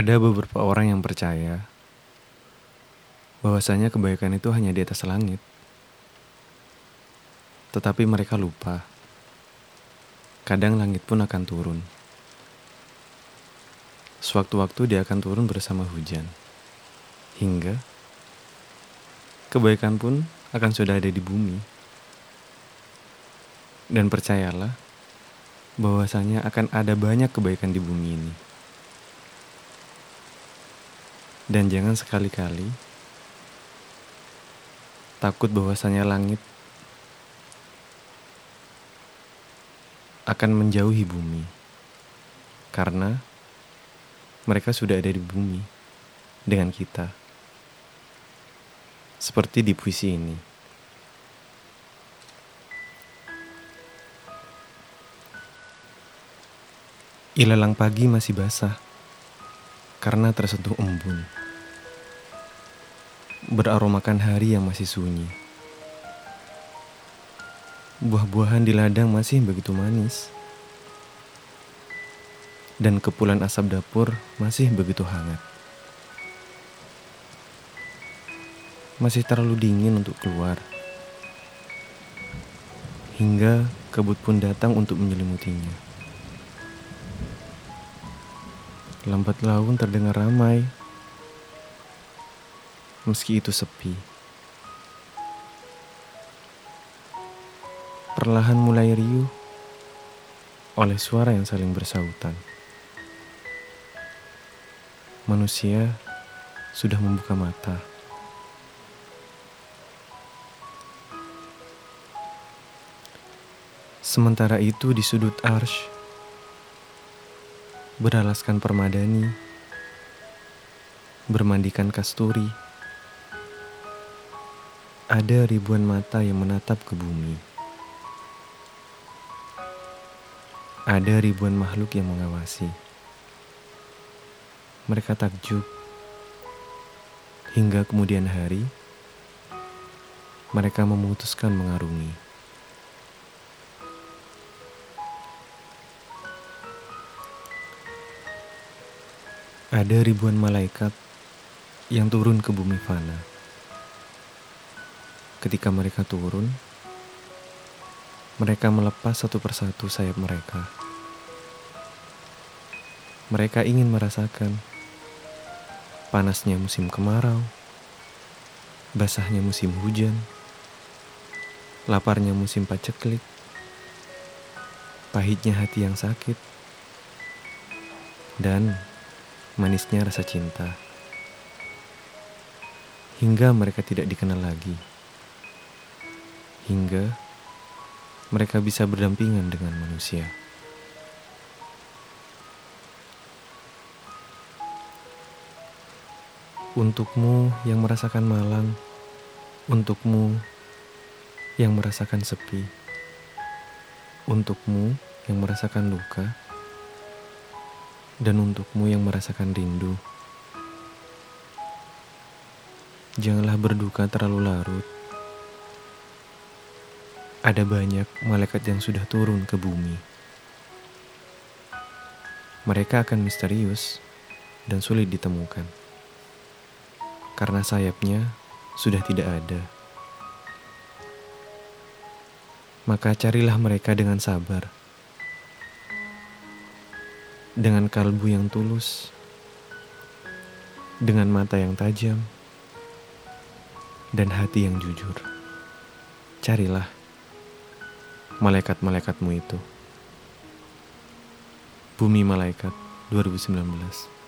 Ada beberapa orang yang percaya bahwasanya kebaikan itu hanya di atas langit. Tetapi mereka lupa. Kadang langit pun akan turun. Sewaktu-waktu dia akan turun bersama hujan. Hingga kebaikan pun akan sudah ada di bumi. Dan percayalah bahwasanya akan ada banyak kebaikan di bumi ini. Dan jangan sekali-kali takut bahwasanya langit akan menjauhi bumi. Karena mereka sudah ada di bumi dengan kita. Seperti di puisi ini. Ilalang pagi masih basah karena tersentuh embun beraromakan hari yang masih sunyi. Buah-buahan di ladang masih begitu manis. Dan kepulan asap dapur masih begitu hangat. Masih terlalu dingin untuk keluar. Hingga kabut pun datang untuk menyelimutinya. Lambat laun terdengar ramai meski itu sepi. Perlahan mulai riuh oleh suara yang saling bersautan. Manusia sudah membuka mata. Sementara itu di sudut arsh beralaskan permadani, bermandikan kasturi, ada ribuan mata yang menatap ke bumi. Ada ribuan makhluk yang mengawasi. Mereka takjub. Hingga kemudian hari, mereka memutuskan mengarungi. Ada ribuan malaikat yang turun ke bumi fana Ketika mereka turun, mereka melepas satu persatu sayap mereka. Mereka ingin merasakan panasnya musim kemarau, basahnya musim hujan, laparnya musim paceklik, pahitnya hati yang sakit, dan manisnya rasa cinta. Hingga mereka tidak dikenal lagi hingga mereka bisa berdampingan dengan manusia. Untukmu yang merasakan malang, untukmu yang merasakan sepi, untukmu yang merasakan luka, dan untukmu yang merasakan rindu. Janganlah berduka terlalu larut ada banyak malaikat yang sudah turun ke bumi. Mereka akan misterius dan sulit ditemukan karena sayapnya sudah tidak ada. Maka carilah mereka dengan sabar, dengan kalbu yang tulus, dengan mata yang tajam, dan hati yang jujur. Carilah malaikat-malaikatmu itu. Bumi Malaikat 2019